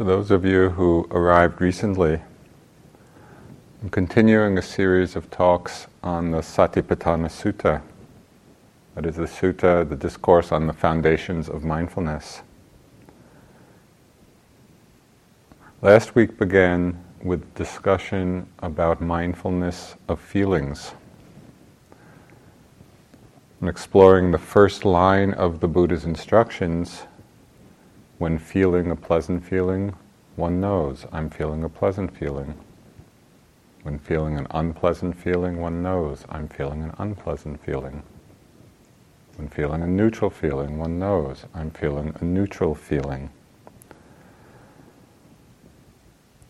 For those of you who arrived recently, I'm continuing a series of talks on the Satipatthana Sutta. That is the sutta, the discourse on the foundations of mindfulness. Last week began with discussion about mindfulness of feelings. And exploring the first line of the Buddha's instructions when feeling a pleasant feeling, one knows I'm feeling a pleasant feeling. When feeling an unpleasant feeling, one knows I'm feeling an unpleasant feeling. When feeling a neutral feeling, one knows I'm feeling a neutral feeling.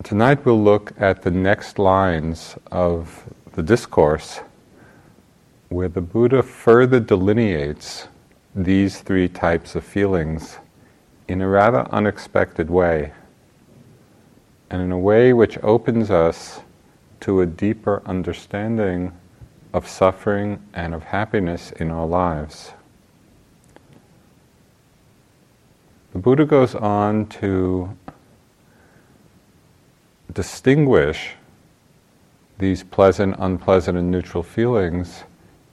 Tonight we'll look at the next lines of the discourse where the Buddha further delineates these three types of feelings in a rather unexpected way, and in a way which opens us to a deeper understanding of suffering and of happiness in our lives. The Buddha goes on to distinguish these pleasant, unpleasant, and neutral feelings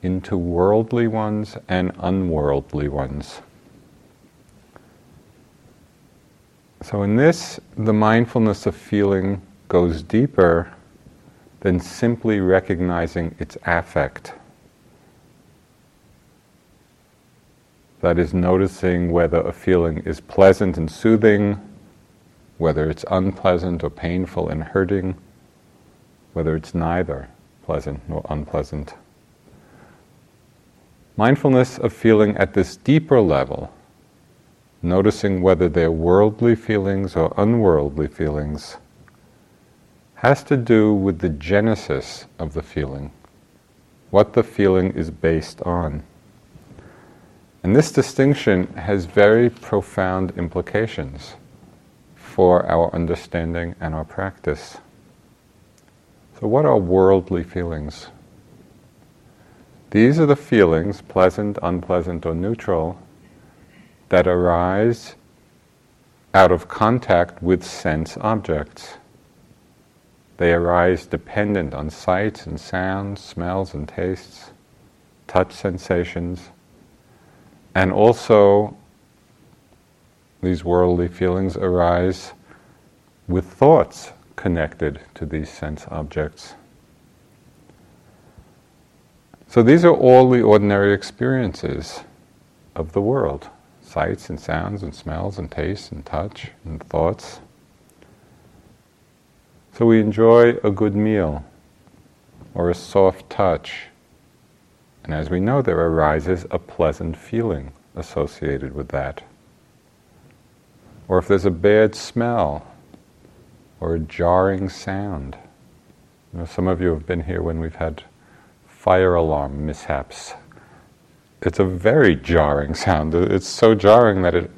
into worldly ones and unworldly ones. So, in this, the mindfulness of feeling goes deeper than simply recognizing its affect. That is, noticing whether a feeling is pleasant and soothing, whether it's unpleasant or painful and hurting, whether it's neither pleasant nor unpleasant. Mindfulness of feeling at this deeper level noticing whether they're worldly feelings or unworldly feelings, has to do with the genesis of the feeling, what the feeling is based on. And this distinction has very profound implications for our understanding and our practice. So, what are worldly feelings? These are the feelings, pleasant, unpleasant, or neutral, that arise out of contact with sense objects. They arise dependent on sights and sounds, smells and tastes, touch sensations, and also these worldly feelings arise with thoughts connected to these sense objects. So these are all the ordinary experiences of the world sights and sounds and smells and tastes and touch and thoughts. So we enjoy a good meal or a soft touch. And as we know, there arises a pleasant feeling associated with that. Or if there's a bad smell or a jarring sound. You know, some of you have been here when we've had fire alarm mishaps it's a very jarring sound. It's so jarring that it,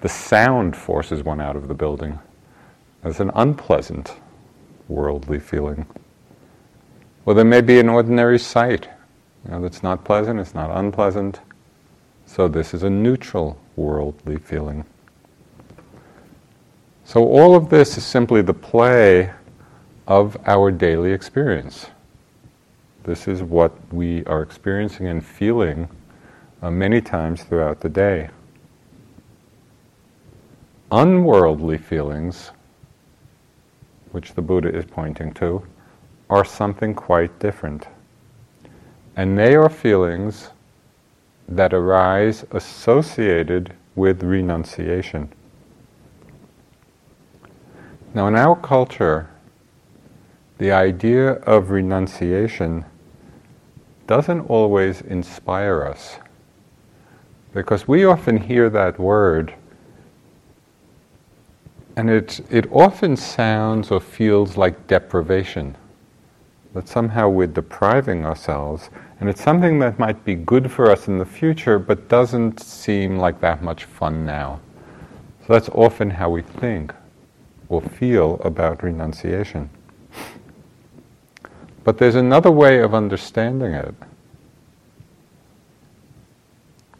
the sound forces one out of the building. It's an unpleasant, worldly feeling. Well, there may be an ordinary sight you know, that's not pleasant, it's not unpleasant. So this is a neutral, worldly feeling. So all of this is simply the play of our daily experience. This is what we are experiencing and feeling uh, many times throughout the day. Unworldly feelings, which the Buddha is pointing to, are something quite different. And they are feelings that arise associated with renunciation. Now, in our culture, the idea of renunciation doesn't always inspire us. Because we often hear that word and it, it often sounds or feels like deprivation. That somehow we're depriving ourselves, and it's something that might be good for us in the future, but doesn't seem like that much fun now. So that's often how we think or feel about renunciation. But there's another way of understanding it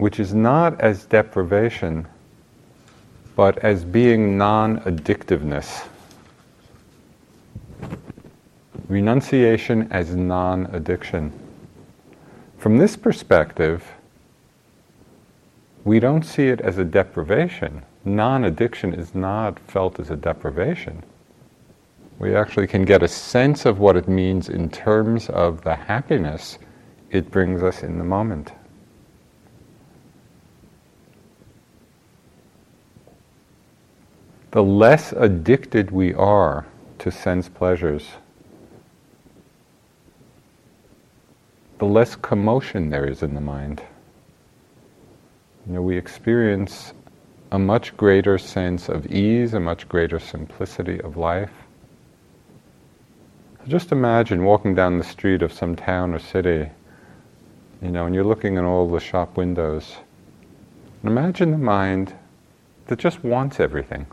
which is not as deprivation, but as being non addictiveness. Renunciation as non addiction. From this perspective, we don't see it as a deprivation. Non addiction is not felt as a deprivation. We actually can get a sense of what it means in terms of the happiness it brings us in the moment. The less addicted we are to sense pleasures, the less commotion there is in the mind. You know, we experience a much greater sense of ease, a much greater simplicity of life. Just imagine walking down the street of some town or city, you know, and you're looking in all the shop windows. Imagine the mind that just wants everything.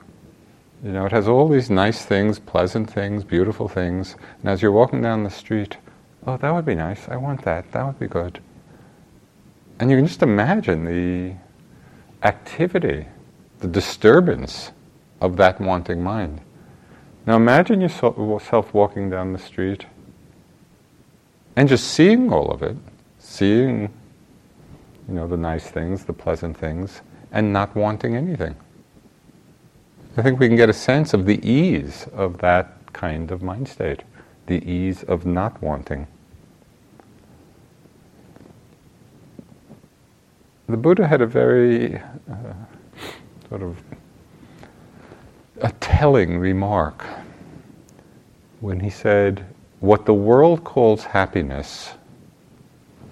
You know, it has all these nice things, pleasant things, beautiful things, and as you're walking down the street, oh, that would be nice, I want that, that would be good. And you can just imagine the activity, the disturbance of that wanting mind. Now imagine yourself walking down the street and just seeing all of it, seeing, you know, the nice things, the pleasant things, and not wanting anything. I think we can get a sense of the ease of that kind of mind state, the ease of not wanting. The Buddha had a very uh, sort of a telling remark when he said, What the world calls happiness,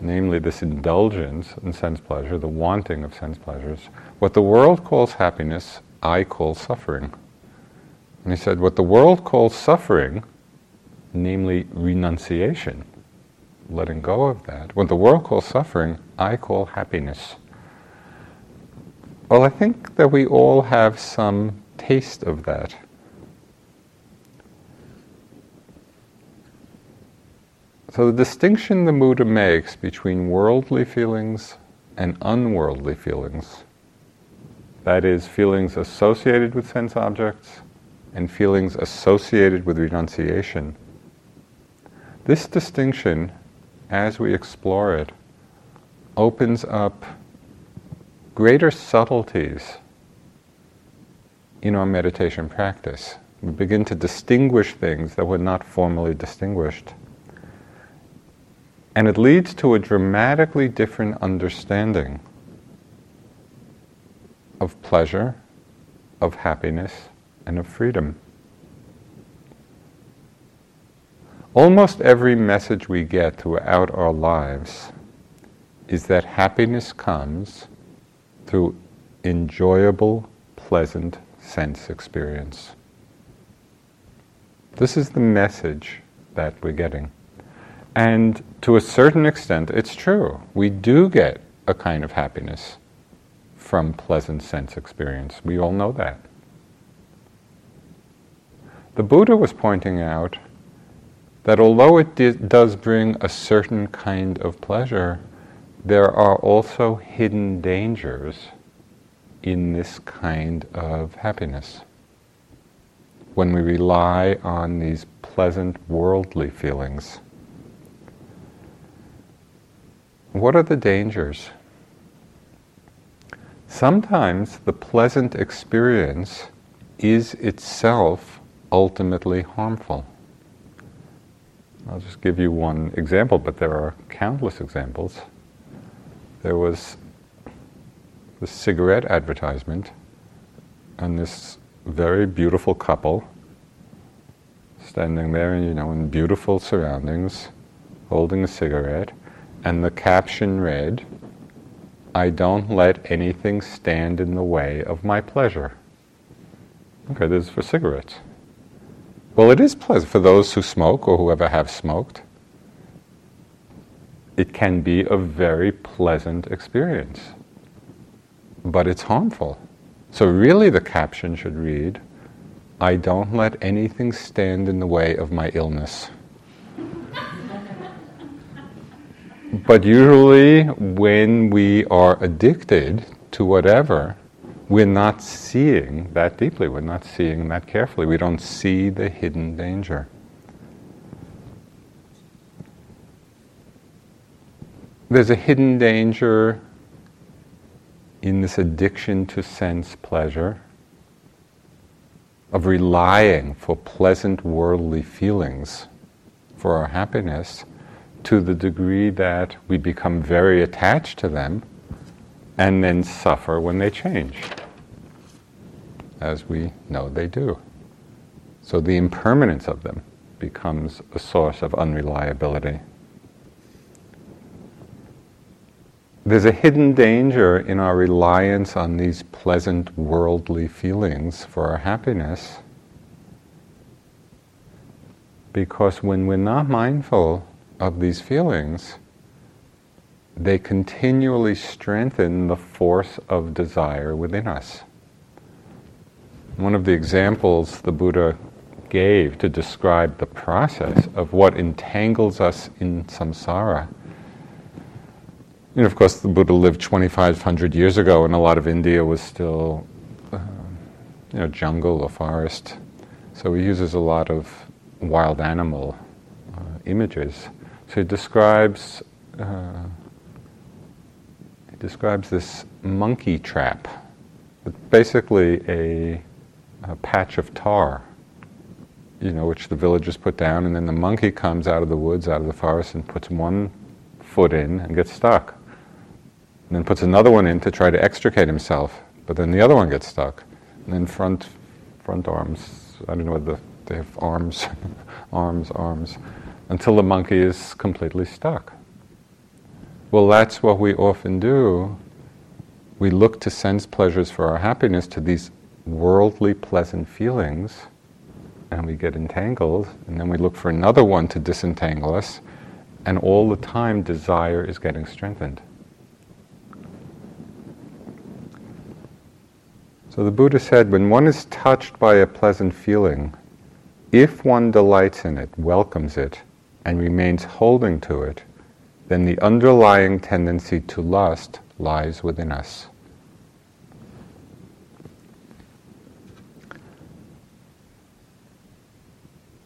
namely this indulgence in sense pleasure, the wanting of sense pleasures, what the world calls happiness, I call suffering. And he said, What the world calls suffering, namely renunciation, letting go of that, what the world calls suffering, I call happiness. Well, I think that we all have some taste of that. So, the distinction the Buddha makes between worldly feelings and unworldly feelings, that is, feelings associated with sense objects and feelings associated with renunciation, this distinction, as we explore it, opens up greater subtleties in our meditation practice. We begin to distinguish things that were not formally distinguished. And it leads to a dramatically different understanding of pleasure, of happiness, and of freedom. Almost every message we get throughout our lives is that happiness comes through enjoyable, pleasant sense experience. This is the message that we're getting. And to a certain extent, it's true. We do get a kind of happiness from pleasant sense experience. We all know that. The Buddha was pointing out that although it di- does bring a certain kind of pleasure, there are also hidden dangers in this kind of happiness. When we rely on these pleasant worldly feelings, what are the dangers? Sometimes the pleasant experience is itself ultimately harmful. I'll just give you one example, but there are countless examples. There was the cigarette advertisement and this very beautiful couple standing there, you know, in beautiful surroundings, holding a cigarette, and the caption read, I don't let anything stand in the way of my pleasure. Okay, this is for cigarettes. Well, it is pleasant for those who smoke or whoever have smoked. It can be a very pleasant experience but it's harmful. So, really, the caption should read I don't let anything stand in the way of my illness. But usually, when we are addicted to whatever, we're not seeing that deeply, we're not seeing that carefully, we don't see the hidden danger. There's a hidden danger in this addiction to sense pleasure, of relying for pleasant worldly feelings for our happiness to the degree that we become very attached to them and then suffer when they change, as we know they do. So the impermanence of them becomes a source of unreliability. There's a hidden danger in our reliance on these pleasant worldly feelings for our happiness because when we're not mindful of these feelings, they continually strengthen the force of desire within us. One of the examples the Buddha gave to describe the process of what entangles us in samsara you know, of course, the Buddha lived 2,500 years ago, and a lot of India was still, uh, you know, jungle or forest. So he uses a lot of wild animal uh, images. So he describes uh, he describes this monkey trap. Basically a, a patch of tar, you know, which the villagers put down, and then the monkey comes out of the woods, out of the forest, and puts one foot in and gets stuck and then puts another one in to try to extricate himself, but then the other one gets stuck. And then front, front arms, I don't know whether they have arms, arms, arms, until the monkey is completely stuck. Well, that's what we often do. We look to sense pleasures for our happiness, to these worldly pleasant feelings, and we get entangled, and then we look for another one to disentangle us, and all the time desire is getting strengthened. So the Buddha said when one is touched by a pleasant feeling, if one delights in it, welcomes it, and remains holding to it, then the underlying tendency to lust lies within us.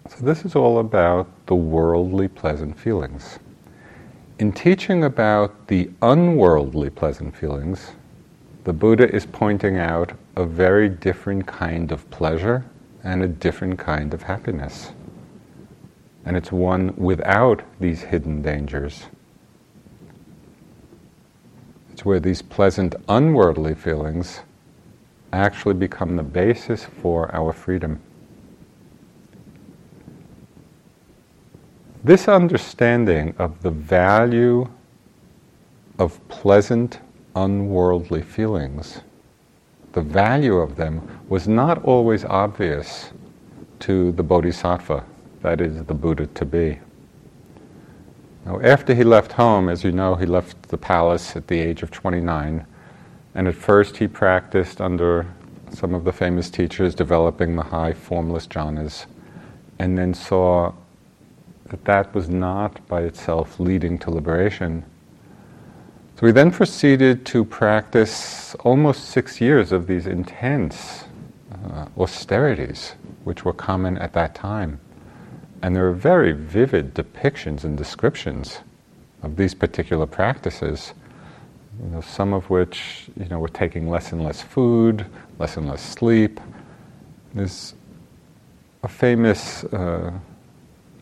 So, this is all about the worldly pleasant feelings. In teaching about the unworldly pleasant feelings, the Buddha is pointing out a very different kind of pleasure and a different kind of happiness. And it's one without these hidden dangers. It's where these pleasant, unworldly feelings actually become the basis for our freedom. This understanding of the value of pleasant, unworldly feelings, the value of them was not always obvious to the Bodhisattva, that is, the Buddha to be. Now, after he left home, as you know, he left the palace at the age of 29, and at first he practiced under some of the famous teachers, developing the high formless jhanas, and then saw that that was not by itself leading to liberation so he then proceeded to practice almost six years of these intense uh, austerities, which were common at that time. And there are very vivid depictions and descriptions of these particular practices, you know, some of which you know, were taking less and less food, less and less sleep. There's a famous uh,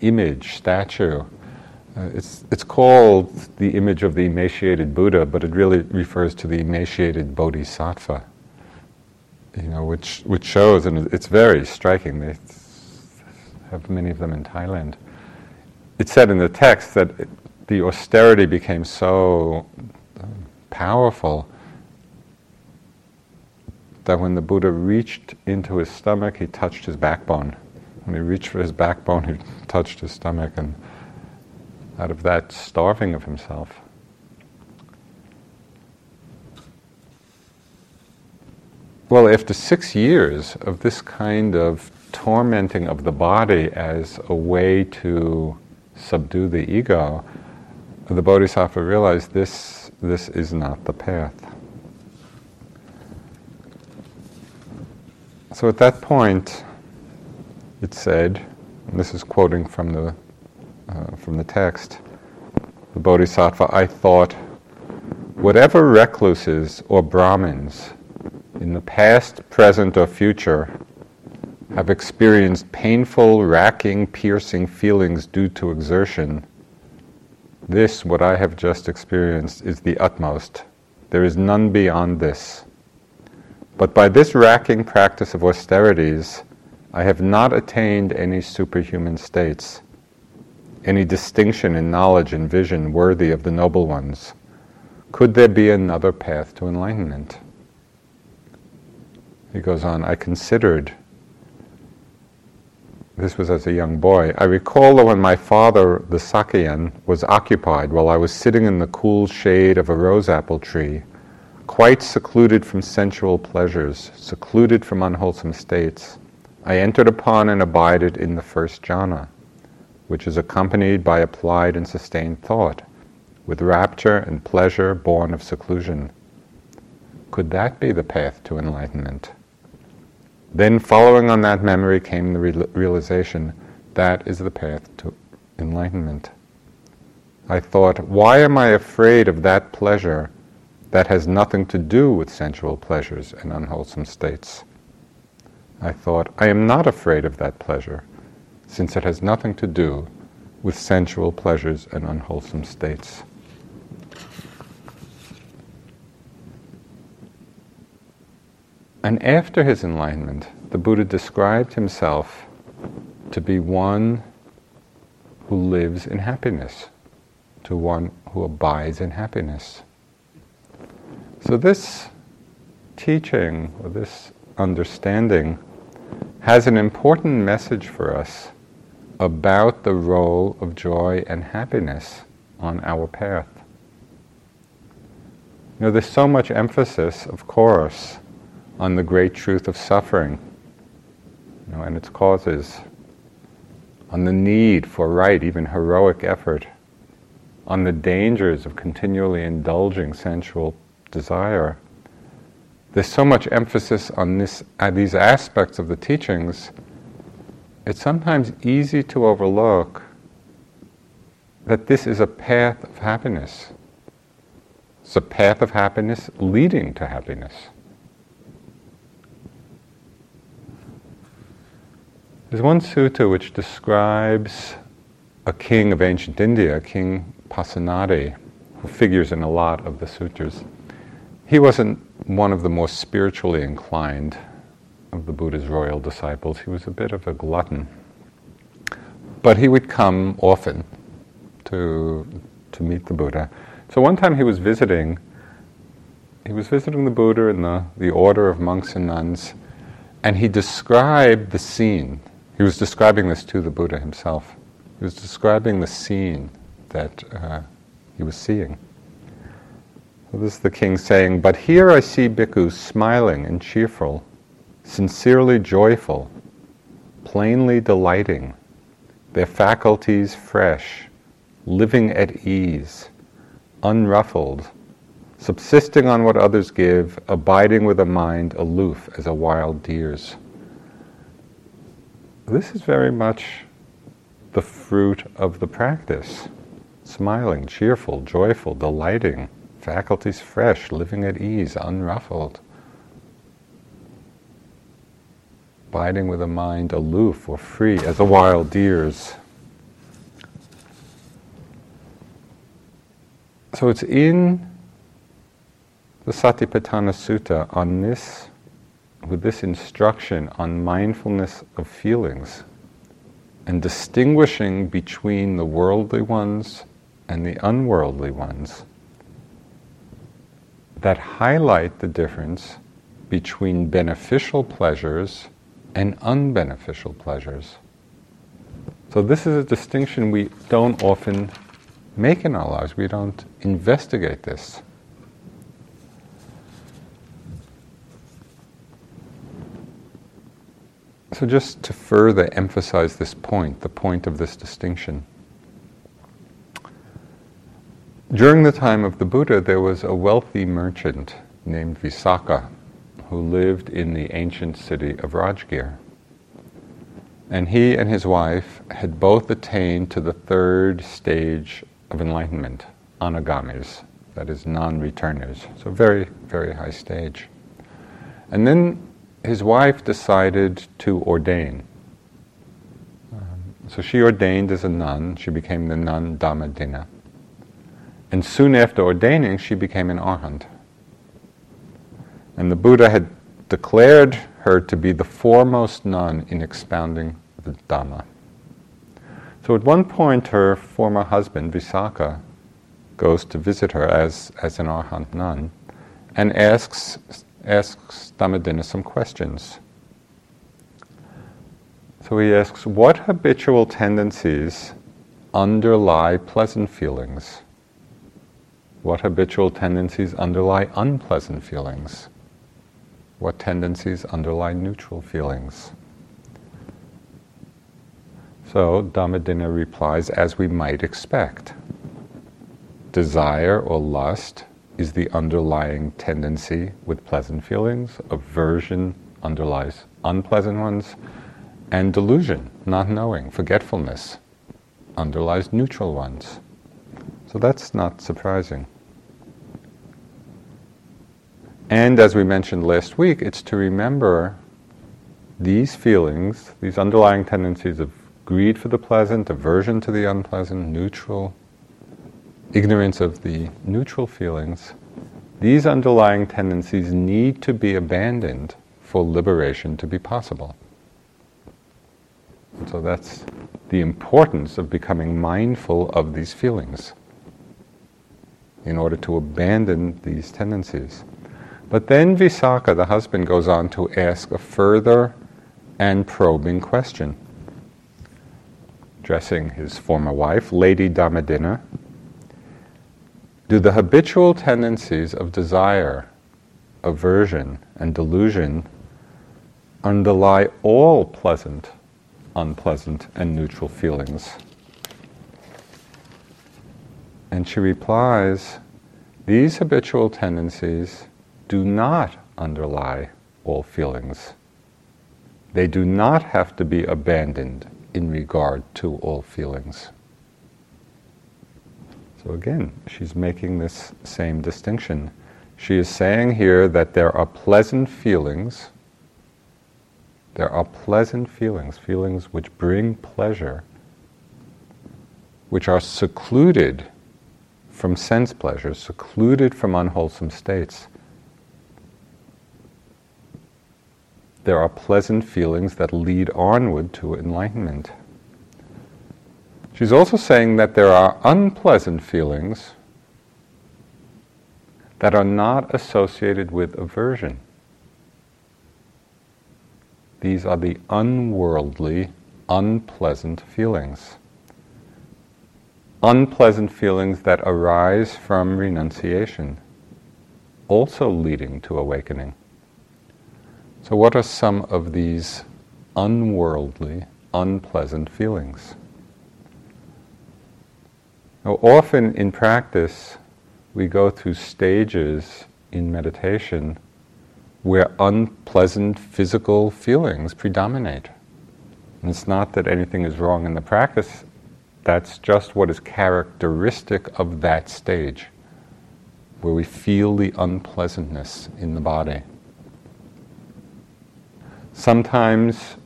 image, statue, uh, it's, it's called the image of the emaciated Buddha, but it really refers to the emaciated Bodhisattva, you know, which, which shows, and it's very striking. They have many of them in Thailand. It said in the text that it, the austerity became so powerful that when the Buddha reached into his stomach, he touched his backbone. When he reached for his backbone, he touched his stomach and out of that starving of himself. Well, after six years of this kind of tormenting of the body as a way to subdue the ego, the Bodhisattva realized this, this is not the path. So at that point, it said, and this is quoting from the, uh, from the text, the Bodhisattva, I thought, whatever recluses or Brahmins in the past, present, or future have experienced painful, racking, piercing feelings due to exertion, this, what I have just experienced, is the utmost. There is none beyond this. But by this racking practice of austerities, I have not attained any superhuman states, any distinction in knowledge and vision worthy of the noble ones. Could there be another path to enlightenment? He goes on, I considered, this was as a young boy, I recall that when my father, the Sakyan, was occupied while I was sitting in the cool shade of a rose apple tree, quite secluded from sensual pleasures, secluded from unwholesome states, I entered upon and abided in the first jhana, which is accompanied by applied and sustained thought, with rapture and pleasure born of seclusion. Could that be the path to enlightenment? Then, following on that memory, came the realization that is the path to enlightenment. I thought, why am I afraid of that pleasure that has nothing to do with sensual pleasures and unwholesome states? I thought, I am not afraid of that pleasure, since it has nothing to do with sensual pleasures and unwholesome states. And after his enlightenment, the Buddha described himself to be one who lives in happiness, to one who abides in happiness. So, this teaching, or this understanding, has an important message for us about the role of joy and happiness on our path. You know, there's so much emphasis, of course, on the great truth of suffering you know, and its causes, on the need for right, even heroic effort, on the dangers of continually indulging sensual desire. There's so much emphasis on this, uh, these aspects of the teachings, it's sometimes easy to overlook that this is a path of happiness. It's a path of happiness leading to happiness. There's one sutta which describes a king of ancient India, King Pasenadi, who figures in a lot of the sutras. He wasn't one of the more spiritually inclined of the Buddha's royal disciples. He was a bit of a glutton. But he would come often to, to meet the Buddha. So one time he was visiting, he was visiting the Buddha in the, the order of monks and nuns, and he described the scene he was describing this to the Buddha himself. He was describing the scene that uh, he was seeing. So this is the king saying, But here I see bhikkhus smiling and cheerful, sincerely joyful, plainly delighting, their faculties fresh, living at ease, unruffled, subsisting on what others give, abiding with a mind aloof as a wild deer's this is very much the fruit of the practice. Smiling, cheerful, joyful, delighting, faculties fresh, living at ease, unruffled. Abiding with a mind aloof or free as a wild deer's. So it's in the Satipatthana Sutta on this with this instruction on mindfulness of feelings and distinguishing between the worldly ones and the unworldly ones that highlight the difference between beneficial pleasures and unbeneficial pleasures. So, this is a distinction we don't often make in our lives. We don't investigate this. So, just to further emphasize this point, the point of this distinction. During the time of the Buddha, there was a wealthy merchant named Visakha who lived in the ancient city of Rajgir. And he and his wife had both attained to the third stage of enlightenment, anagamis, that is, non returners. So, very, very high stage. And then his wife decided to ordain. So she ordained as a nun. She became the nun Dhammadinna. And soon after ordaining, she became an arhat. And the Buddha had declared her to be the foremost nun in expounding the Dhamma. So at one point, her former husband, Visakha, goes to visit her as, as an arhat nun and asks, asks Dhammadinna some questions. So he asks, What habitual tendencies underlie pleasant feelings? What habitual tendencies underlie unpleasant feelings? What tendencies underlie neutral feelings? So Dhammadinna replies, as we might expect. Desire or lust is the underlying tendency with pleasant feelings, aversion underlies unpleasant ones, and delusion, not knowing, forgetfulness, underlies neutral ones. So that's not surprising. And as we mentioned last week, it's to remember these feelings, these underlying tendencies of greed for the pleasant, aversion to the unpleasant, neutral, ignorance of the neutral feelings, these underlying tendencies need to be abandoned for liberation to be possible. And so that's the importance of becoming mindful of these feelings in order to abandon these tendencies. But then Visakha, the husband, goes on to ask a further and probing question. Addressing his former wife, Lady Dhammadinna, do the habitual tendencies of desire, aversion, and delusion underlie all pleasant, unpleasant, and neutral feelings? And she replies, these habitual tendencies do not underlie all feelings. They do not have to be abandoned in regard to all feelings. So again, she's making this same distinction. She is saying here that there are pleasant feelings. There are pleasant feelings, feelings which bring pleasure, which are secluded from sense pleasures, secluded from unwholesome states. there are pleasant feelings that lead onward to enlightenment. She's also saying that there are unpleasant feelings that are not associated with aversion. These are the unworldly, unpleasant feelings. Unpleasant feelings that arise from renunciation, also leading to awakening. So, what are some of these unworldly, unpleasant feelings? Now, often in practice, we go through stages in meditation where unpleasant physical feelings predominate. And it's not that anything is wrong in the practice, that's just what is characteristic of that stage, where we feel the unpleasantness in the body. Sometimes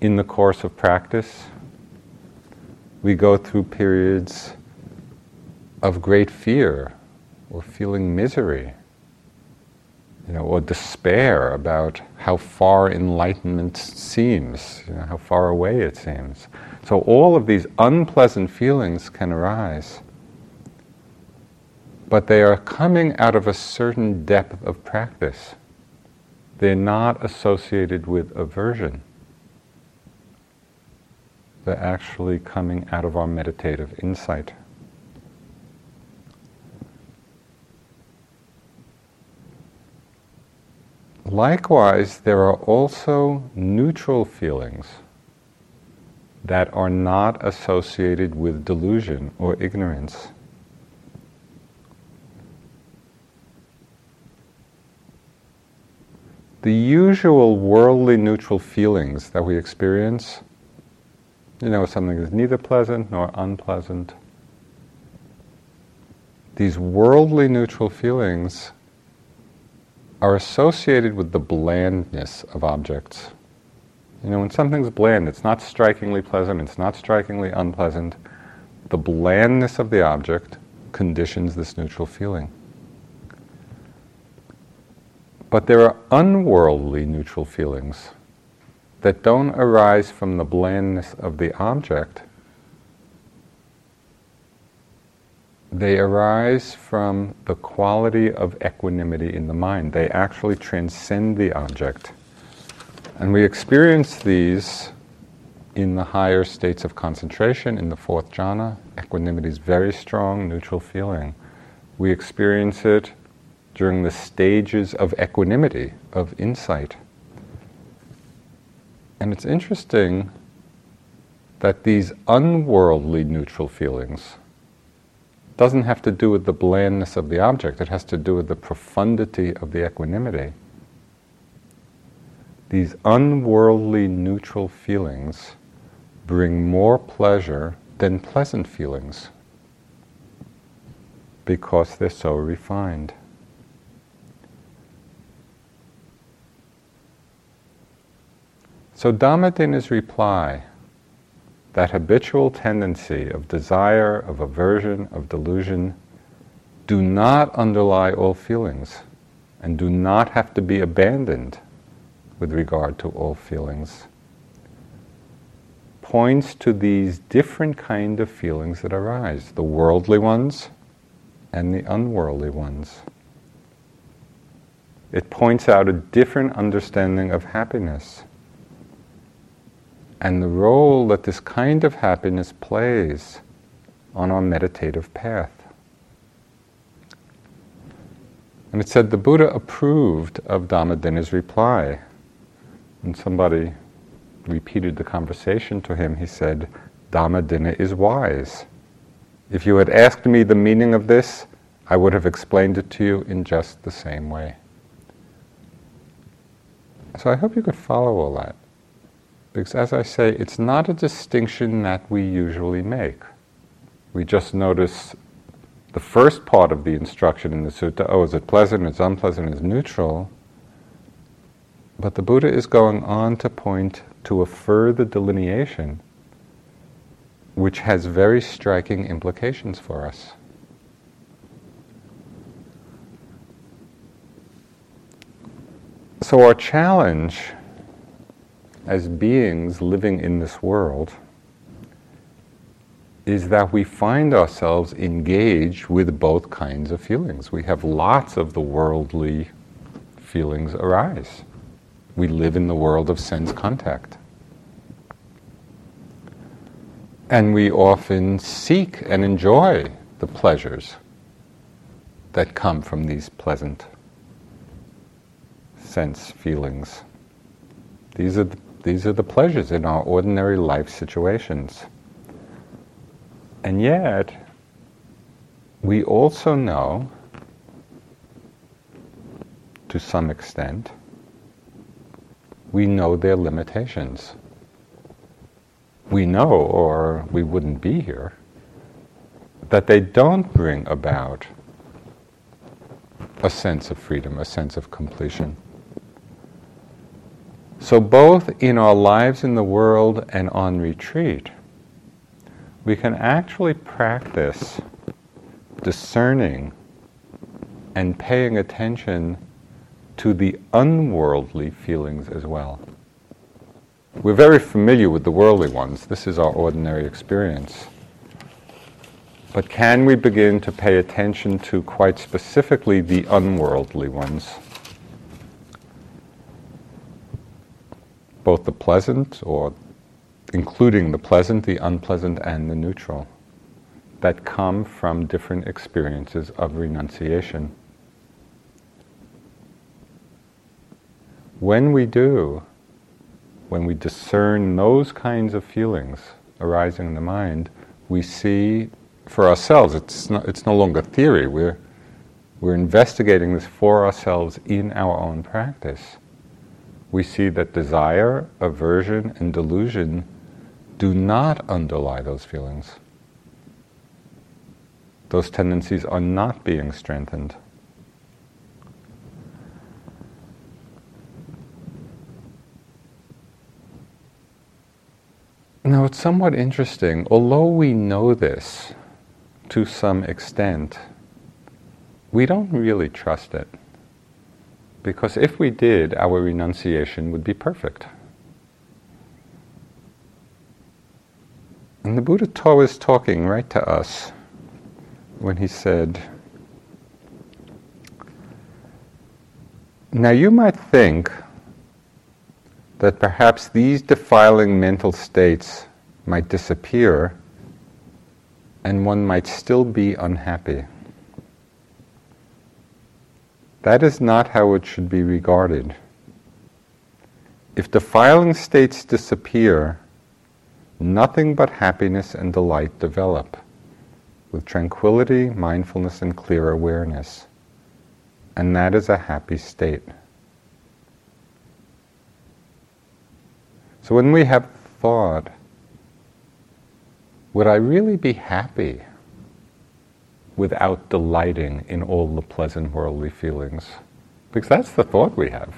in the course of practice, we go through periods of great fear or feeling misery, you know, or despair about how far enlightenment seems, you know, how far away it seems. So all of these unpleasant feelings can arise, but they are coming out of a certain depth of practice they're not associated with aversion. They're actually coming out of our meditative insight. Likewise, there are also neutral feelings that are not associated with delusion or ignorance. the usual worldly neutral feelings that we experience, you know, something that's neither pleasant nor unpleasant. These worldly neutral feelings are associated with the blandness of objects. You know, when something's bland, it's not strikingly pleasant, it's not strikingly unpleasant. The blandness of the object conditions this neutral feeling. But there are unworldly neutral feelings that don't arise from the blandness of the object. They arise from the quality of equanimity in the mind. They actually transcend the object. And we experience these in the higher states of concentration, in the fourth jhana. Equanimity is very strong, neutral feeling. We experience it during the stages of equanimity, of insight. And it's interesting that these unworldly neutral feelings doesn't have to do with the blandness of the object, it has to do with the profundity of the equanimity. These unworldly neutral feelings bring more pleasure than pleasant feelings because they're so refined. So Dhammadinna's reply, that habitual tendency of desire, of aversion, of delusion, do not underlie all feelings and do not have to be abandoned with regard to all feelings, points to these different kind of feelings that arise, the worldly ones and the unworldly ones. It points out a different understanding of happiness and the role that this kind of happiness plays on our meditative path. And it said the Buddha approved of Dhammadinna's reply. When somebody repeated the conversation to him, he said, Dhammadinna is wise. If you had asked me the meaning of this, I would have explained it to you in just the same way. So I hope you could follow all that. Because as I say, it's not a distinction that we usually make. We just notice the first part of the instruction in the sutta oh, is it pleasant, it's unpleasant, it's neutral. But the Buddha is going on to point to a further delineation which has very striking implications for us. So, our challenge as beings living in this world is that we find ourselves engaged with both kinds of feelings. We have lots of the worldly feelings arise. We live in the world of sense contact. And we often seek and enjoy the pleasures that come from these pleasant sense feelings. These are the these are the pleasures in our ordinary life situations. And yet, we also know, to some extent, we know their limitations. We know, or we wouldn't be here, that they don't bring about a sense of freedom, a sense of completion. So, both in our lives in the world and on retreat, we can actually practice discerning and paying attention to the unworldly feelings as well. We're very familiar with the worldly ones, this is our ordinary experience. But can we begin to pay attention to quite specifically the unworldly ones? Both the pleasant, or including the pleasant, the unpleasant, and the neutral, that come from different experiences of renunciation. When we do, when we discern those kinds of feelings arising in the mind, we see for ourselves, it's, not, it's no longer theory, we're, we're investigating this for ourselves in our own practice we see that desire, aversion, and delusion do not underlie those feelings. Those tendencies are not being strengthened. Now, it's somewhat interesting. Although we know this to some extent, we don't really trust it. Because if we did, our renunciation would be perfect. And the Buddha was talking right to us when he said, Now you might think that perhaps these defiling mental states might disappear and one might still be unhappy. That is not how it should be regarded. If defiling states disappear, nothing but happiness and delight develop, with tranquility, mindfulness, and clear awareness. And that is a happy state. So when we have thought, would I really be happy without delighting in all the pleasant worldly feelings? Because that's the thought we have.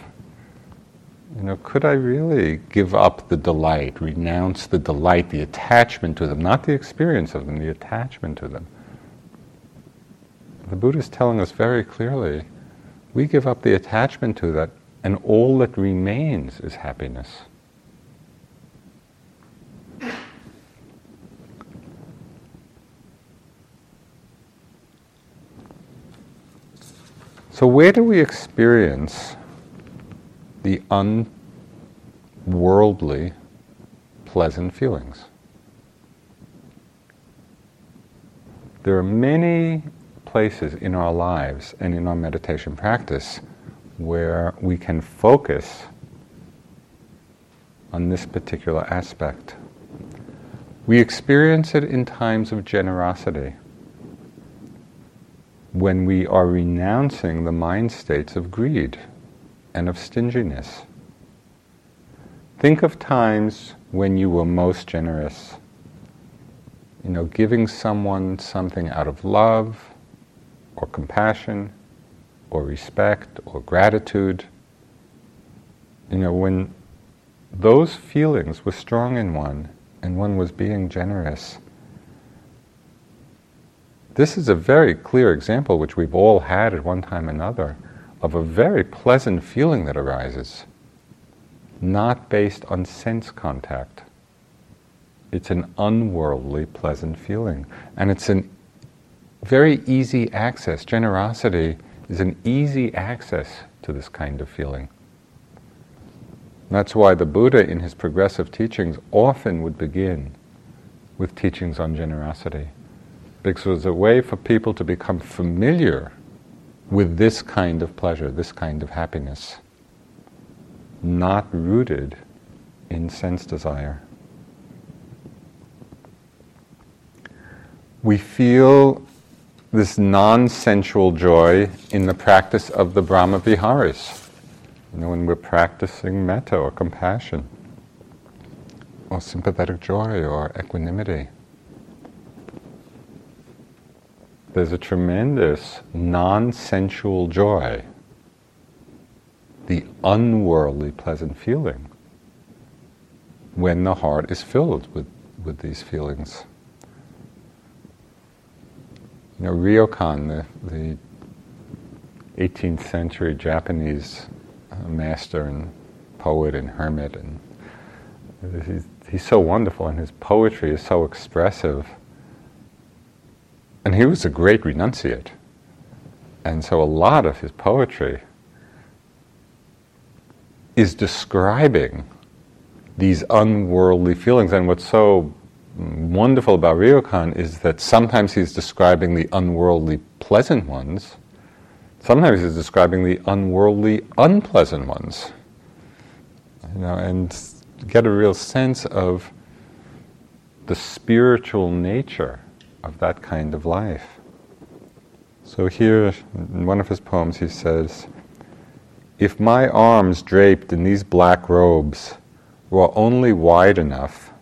You know, could I really give up the delight, renounce the delight, the attachment to them, not the experience of them, the attachment to them? The Buddha is telling us very clearly we give up the attachment to that, and all that remains is happiness. So, where do we experience the unworldly, pleasant feelings? There are many places in our lives and in our meditation practice where we can focus on this particular aspect. We experience it in times of generosity when we are renouncing the mind states of greed and of stinginess. Think of times when you were most generous. You know, giving someone something out of love or compassion or respect or gratitude. You know, when those feelings were strong in one and one was being generous, this is a very clear example, which we've all had at one time or another, of a very pleasant feeling that arises, not based on sense contact. It's an unworldly, pleasant feeling. And it's an very easy access. Generosity is an easy access to this kind of feeling. That's why the Buddha, in his progressive teachings, often would begin with teachings on generosity because it was a way for people to become familiar with this kind of pleasure, this kind of happiness, not rooted in sense desire. We feel this non sensual joy in the practice of the Brahma Viharas. You know, when we're practicing metta or compassion, or sympathetic joy or equanimity. There's a tremendous non sensual joy, the unworldly pleasant feeling, when the heart is filled with, with these feelings. You know, Ryokan, the, the 18th century Japanese uh, master and poet and hermit, and he's, he's so wonderful, and his poetry is so expressive and he was a great renunciate. And so a lot of his poetry is describing these unworldly feelings. And what's so wonderful about Ryokan is that sometimes he's describing the unworldly pleasant ones, sometimes he's describing the unworldly unpleasant ones. You know, and get a real sense of the spiritual nature of that kind of life. So here, in one of his poems, he says, if my arms draped in these black robes were only wide enough,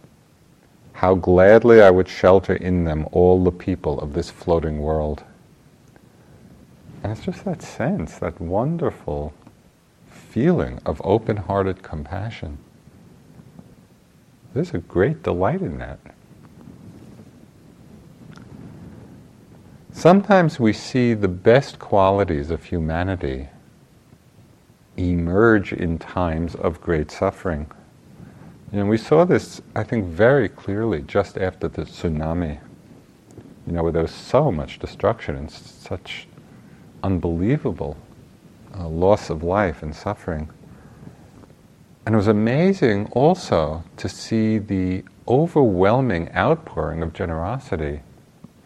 how gladly I would shelter in them all the people of this floating world. And it's just that sense, that wonderful feeling of open hearted compassion. There's a great delight in that. Sometimes we see the best qualities of humanity emerge in times of great suffering. And we saw this, I think, very clearly just after the tsunami, you know, where there was so much destruction and such unbelievable uh, loss of life and suffering. And it was amazing also to see the overwhelming outpouring of generosity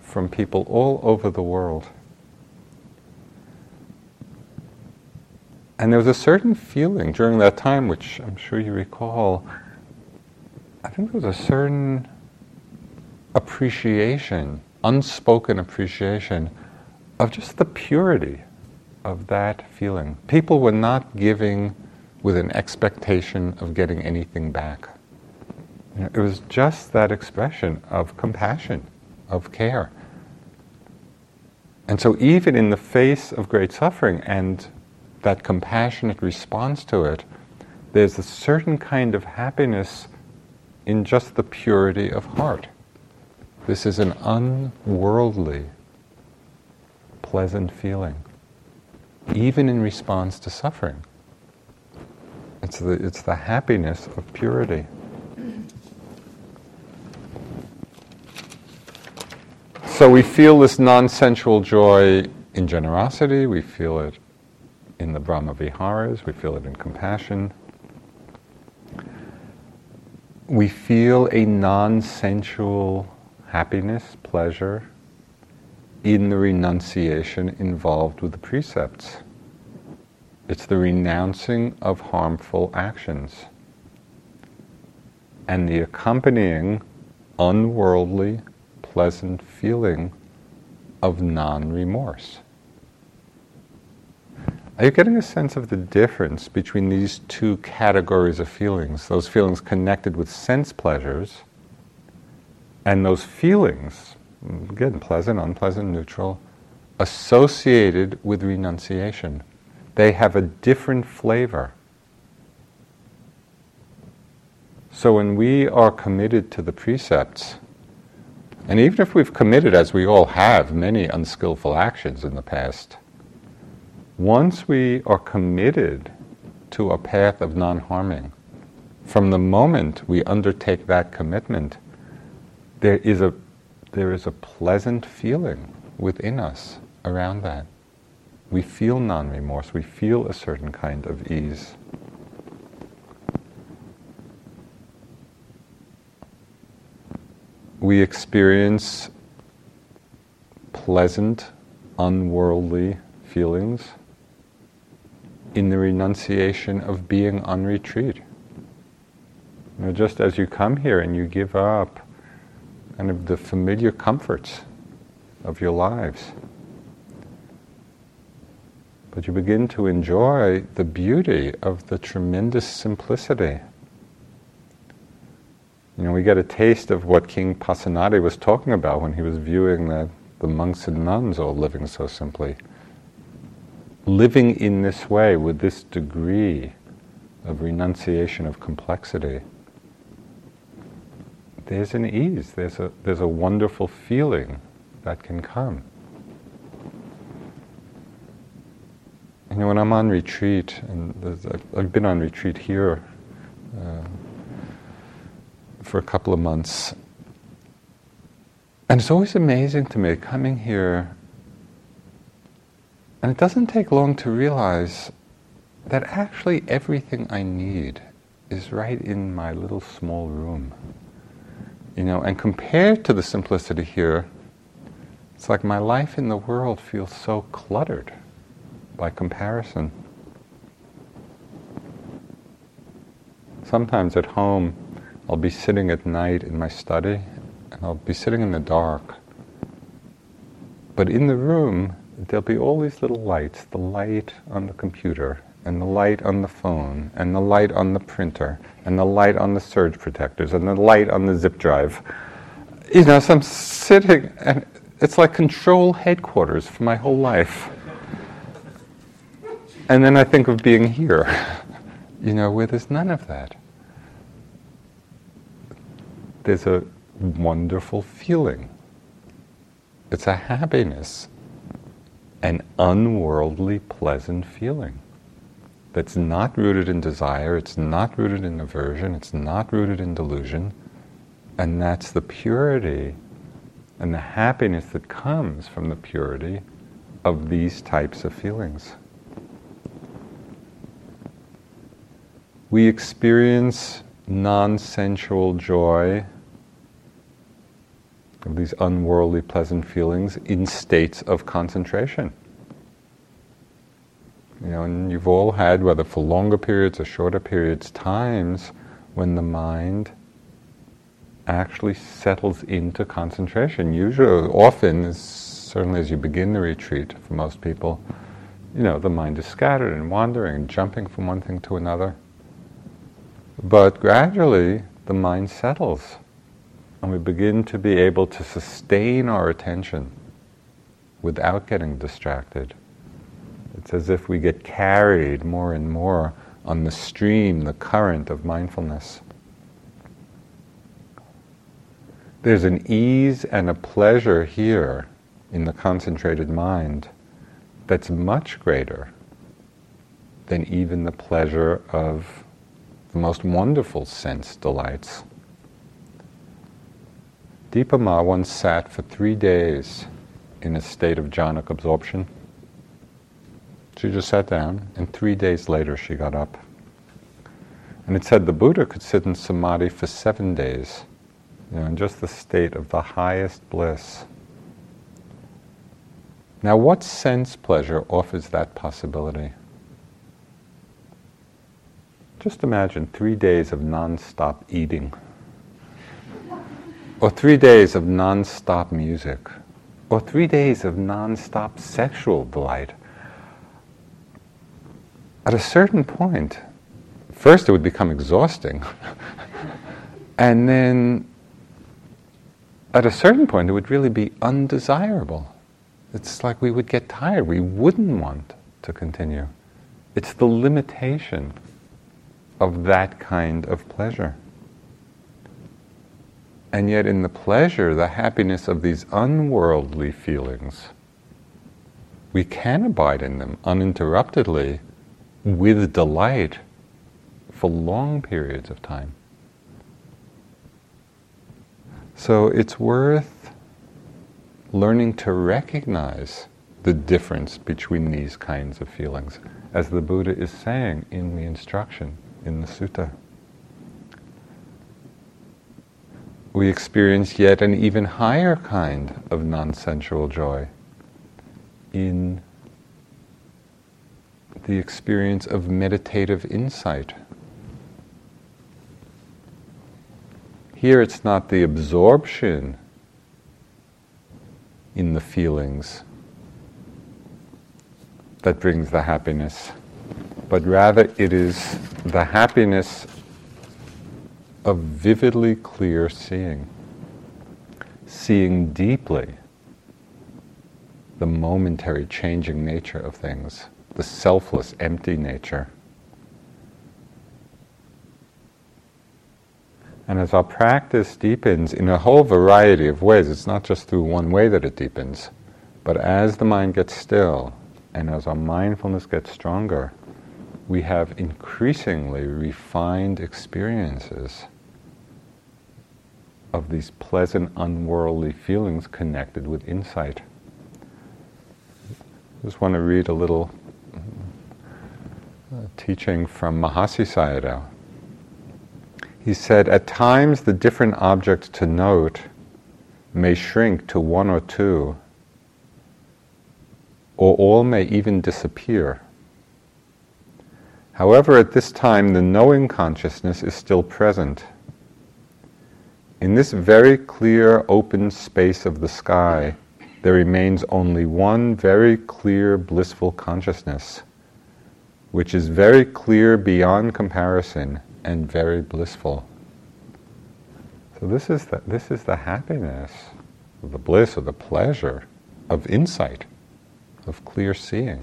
from people all over the world. And there was a certain feeling during that time, which I'm sure you recall. I think there was a certain appreciation, unspoken appreciation, of just the purity of that feeling. People were not giving with an expectation of getting anything back. You know, it was just that expression of compassion, of care. And so, even in the face of great suffering and that compassionate response to it, there's a certain kind of happiness in just the purity of heart. This is an unworldly, pleasant feeling, even in response to suffering. It's the, it's the happiness of purity. So we feel this non sensual joy in generosity, we feel it in the Brahma Viharas, we feel it in compassion. We feel a non sensual happiness, pleasure in the renunciation involved with the precepts. It's the renouncing of harmful actions and the accompanying unworldly pleasant feeling of non remorse. Are you getting a sense of the difference between these two categories of feelings? Those feelings connected with sense pleasures and those feelings, again, pleasant, unpleasant, neutral, associated with renunciation. They have a different flavor. So when we are committed to the precepts, and even if we've committed, as we all have, many unskillful actions in the past, once we are committed to a path of non harming, from the moment we undertake that commitment, there is a, there is a pleasant feeling within us around that. We feel non remorse, we feel a certain kind of ease. We experience pleasant, unworldly feelings in the renunciation of being on retreat. You know, just as you come here and you give up kind of the familiar comforts of your lives, but you begin to enjoy the beauty of the tremendous simplicity you know, we get a taste of what King Pasenadi was talking about when he was viewing the, the monks and nuns all living so simply. Living in this way with this degree of renunciation of complexity, there's an ease, there's a, there's a wonderful feeling that can come. You know, when I'm on retreat, and I've been on retreat here. For a couple of months. And it's always amazing to me coming here, and it doesn't take long to realize that actually everything I need is right in my little small room. You know, and compared to the simplicity here, it's like my life in the world feels so cluttered by comparison. Sometimes at home, I'll be sitting at night in my study and I'll be sitting in the dark. But in the room, there'll be all these little lights the light on the computer, and the light on the phone, and the light on the printer, and the light on the surge protectors, and the light on the zip drive. You know, so I'm sitting, and it's like control headquarters for my whole life. And then I think of being here, you know, where there's none of that. There's a wonderful feeling. It's a happiness, an unworldly, pleasant feeling that's not rooted in desire, it's not rooted in aversion, it's not rooted in delusion, and that's the purity and the happiness that comes from the purity of these types of feelings. We experience non sensual joy of these unworldly, pleasant feelings in states of concentration. You know, and you've all had, whether for longer periods or shorter periods, times when the mind actually settles into concentration. Usually, often, certainly as you begin the retreat, for most people, you know, the mind is scattered and wandering and jumping from one thing to another. But gradually, the mind settles, and we begin to be able to sustain our attention without getting distracted. It's as if we get carried more and more on the stream, the current of mindfulness. There's an ease and a pleasure here in the concentrated mind that's much greater than even the pleasure of the most wonderful sense delights. Dipa Ma once sat for three days in a state of jhanic absorption. She just sat down, and three days later she got up. And it said the Buddha could sit in samadhi for seven days, you know, in just the state of the highest bliss. Now, what sense pleasure offers that possibility? Just imagine three days of non-stop eating, or three days of non-stop music, or three days of non-stop sexual delight at a certain point, first it would become exhausting. and then at a certain point, it would really be undesirable. It's like we would get tired. We wouldn't want to continue. It's the limitation of that kind of pleasure. And yet, in the pleasure, the happiness of these unworldly feelings, we can abide in them uninterruptedly with delight for long periods of time. So it's worth learning to recognize the difference between these kinds of feelings, as the Buddha is saying in the instruction in the sutta. We experience yet an even higher kind of non sensual joy in the experience of meditative insight. Here it's not the absorption in the feelings that brings the happiness, but rather it is the happiness of vividly clear seeing, seeing deeply the momentary changing nature of things the selfless, empty nature. And as our practice deepens in a whole variety of ways, it's not just through one way that it deepens, but as the mind gets still and as our mindfulness gets stronger, we have increasingly refined experiences of these pleasant, unworldly feelings connected with insight. I just want to read a little uh, teaching from Mahasi Sayadaw. He said, At times the different objects to note may shrink to one or two, or all may even disappear. However, at this time, the knowing consciousness is still present. In this very clear, open space of the sky, there remains only one very clear, blissful consciousness which is very clear beyond comparison and very blissful. So this is the, this is the happiness, the bliss, or the pleasure of insight, of clear seeing.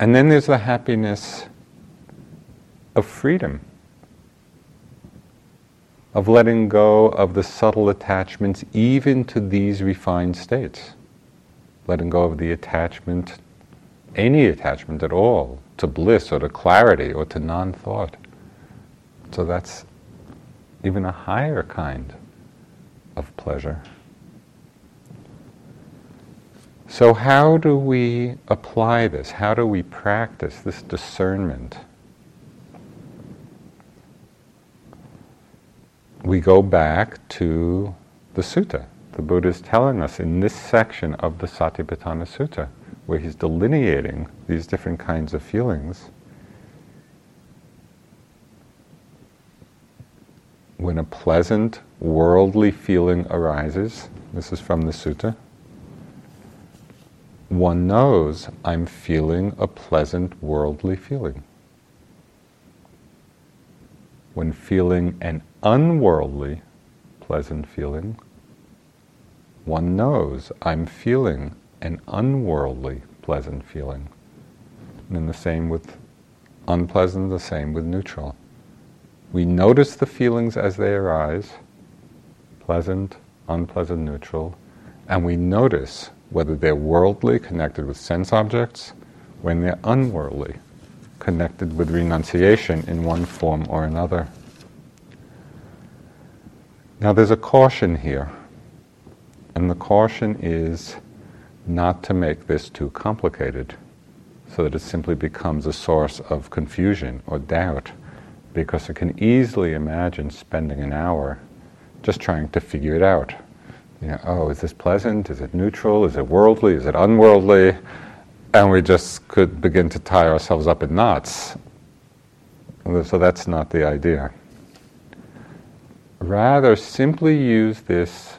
And then there's the happiness of freedom, of letting go of the subtle attachments even to these refined states, letting go of the attachment, any attachment at all, to bliss or to clarity or to non thought. So that's even a higher kind of pleasure. So, how do we apply this? How do we practice this discernment? We go back to the sutta. The Buddha is telling us in this section of the Satipatthana Sutta, where he's delineating these different kinds of feelings. When a pleasant, worldly feeling arises, this is from the sutta, one knows I'm feeling a pleasant worldly feeling. When feeling an unworldly pleasant feeling, one knows I'm feeling an unworldly pleasant feeling. And the same with unpleasant, the same with neutral. We notice the feelings as they arise, pleasant, unpleasant, neutral, and we notice whether they're worldly, connected with sense objects, when they're unworldly, connected with renunciation in one form or another. Now, there's a caution here, and the caution is not to make this too complicated so that it simply becomes a source of confusion or doubt, because I can easily imagine spending an hour just trying to figure it out you know, oh, is this pleasant? Is it neutral? Is it worldly? Is it unworldly? And we just could begin to tie ourselves up in knots. So that's not the idea. Rather, simply use this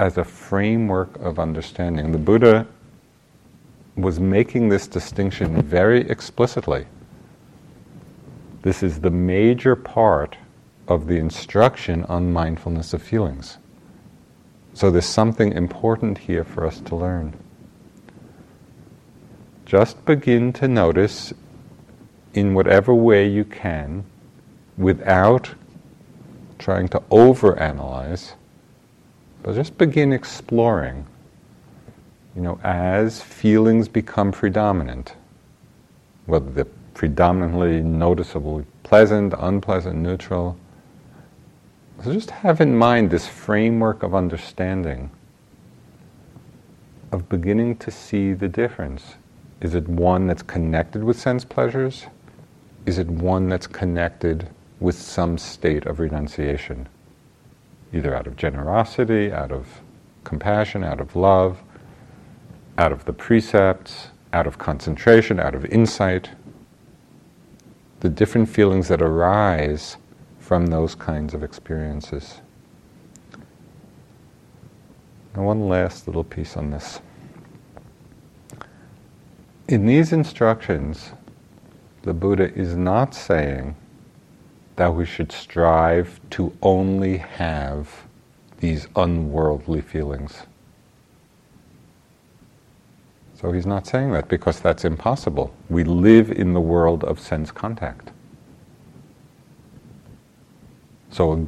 as a framework of understanding. The Buddha was making this distinction very explicitly. This is the major part of the instruction on mindfulness of feelings. So there's something important here for us to learn. Just begin to notice in whatever way you can without trying to overanalyze, but just begin exploring. You know, as feelings become predominant, whether they're predominantly noticeable, pleasant, unpleasant, neutral, so just have in mind this framework of understanding, of beginning to see the difference. Is it one that's connected with sense pleasures? Is it one that's connected with some state of renunciation? Either out of generosity, out of compassion, out of love, out of the precepts, out of concentration, out of insight. The different feelings that arise from those kinds of experiences. Now, one last little piece on this. In these instructions, the Buddha is not saying that we should strive to only have these unworldly feelings. So he's not saying that because that's impossible. We live in the world of sense contact. So, a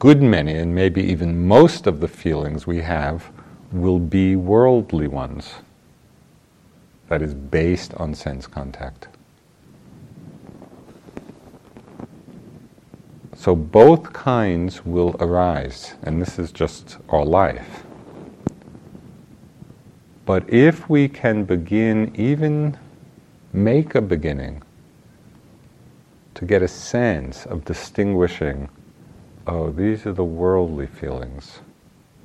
good many, and maybe even most of the feelings we have, will be worldly ones. That is based on sense contact. So, both kinds will arise, and this is just our life. But if we can begin, even make a beginning, to get a sense of distinguishing oh, these are the worldly feelings,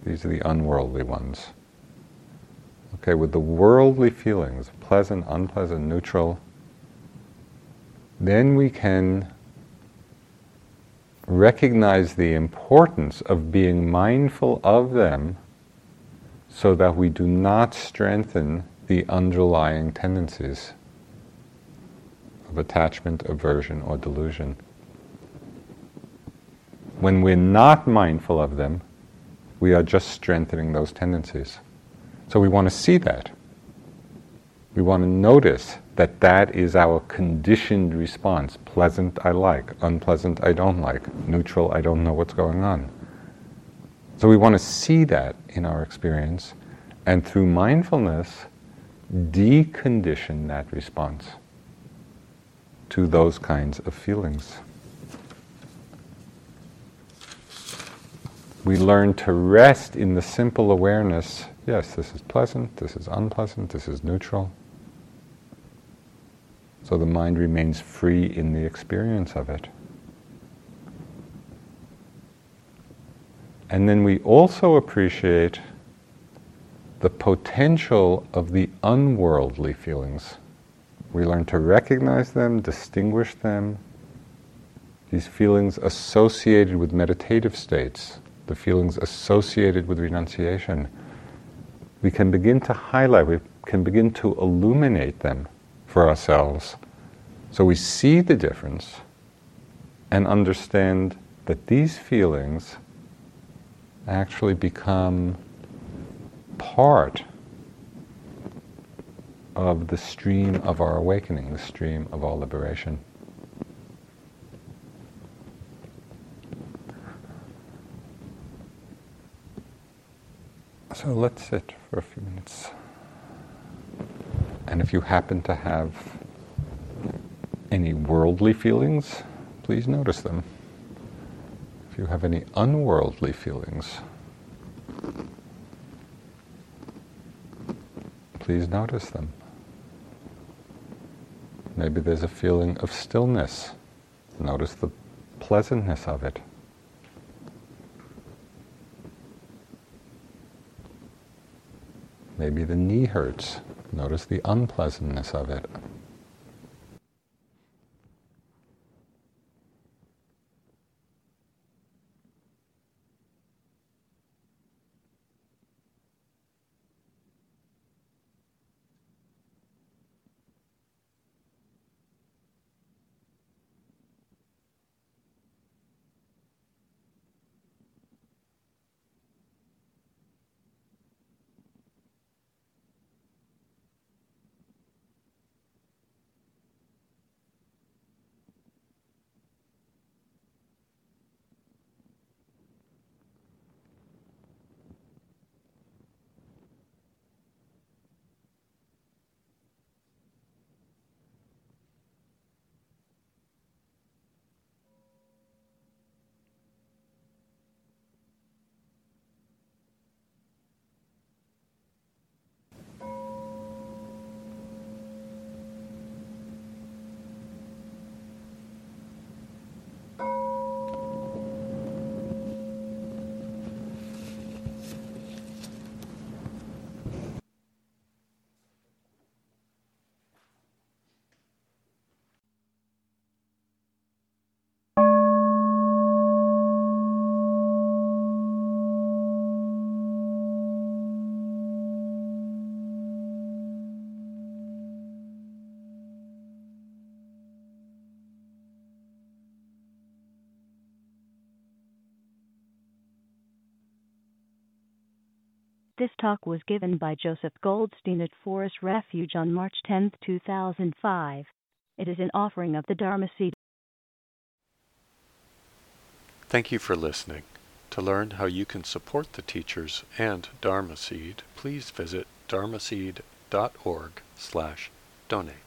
these are the unworldly ones. Okay, with the worldly feelings, pleasant, unpleasant, neutral, then we can recognize the importance of being mindful of them so that we do not strengthen the underlying tendencies of attachment, aversion, or delusion. When we're not mindful of them, we are just strengthening those tendencies. So we want to see that. We want to notice that that is our conditioned response. Pleasant, I like. Unpleasant, I don't like. Neutral, I don't know what's going on. So we want to see that in our experience and through mindfulness, decondition that response to those kinds of feelings. We learn to rest in the simple awareness yes, this is pleasant, this is unpleasant, this is neutral. So the mind remains free in the experience of it. And then we also appreciate the potential of the unworldly feelings. We learn to recognize them, distinguish them, these feelings associated with meditative states, the feelings associated with renunciation. We can begin to highlight, we can begin to illuminate them for ourselves. So we see the difference and understand that these feelings actually become part of the stream of our awakening, the stream of our liberation. So let's sit for a few minutes. And if you happen to have any worldly feelings, please notice them. If you have any unworldly feelings, please notice them. Maybe there's a feeling of stillness. Notice the pleasantness of it. Maybe the knee hurts. Notice the unpleasantness of it. This talk was given by Joseph Goldstein at Forest Refuge on March 10, 2005. It is an offering of the Dharma Seed. Thank you for listening. To learn how you can support the teachers and Dharma Seed, please visit dharma dharmaseed.org slash donate.